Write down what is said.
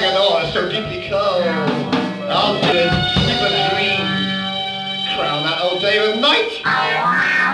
like an oar so deeply cold. I'll sleep a dream. Crown that old day with night.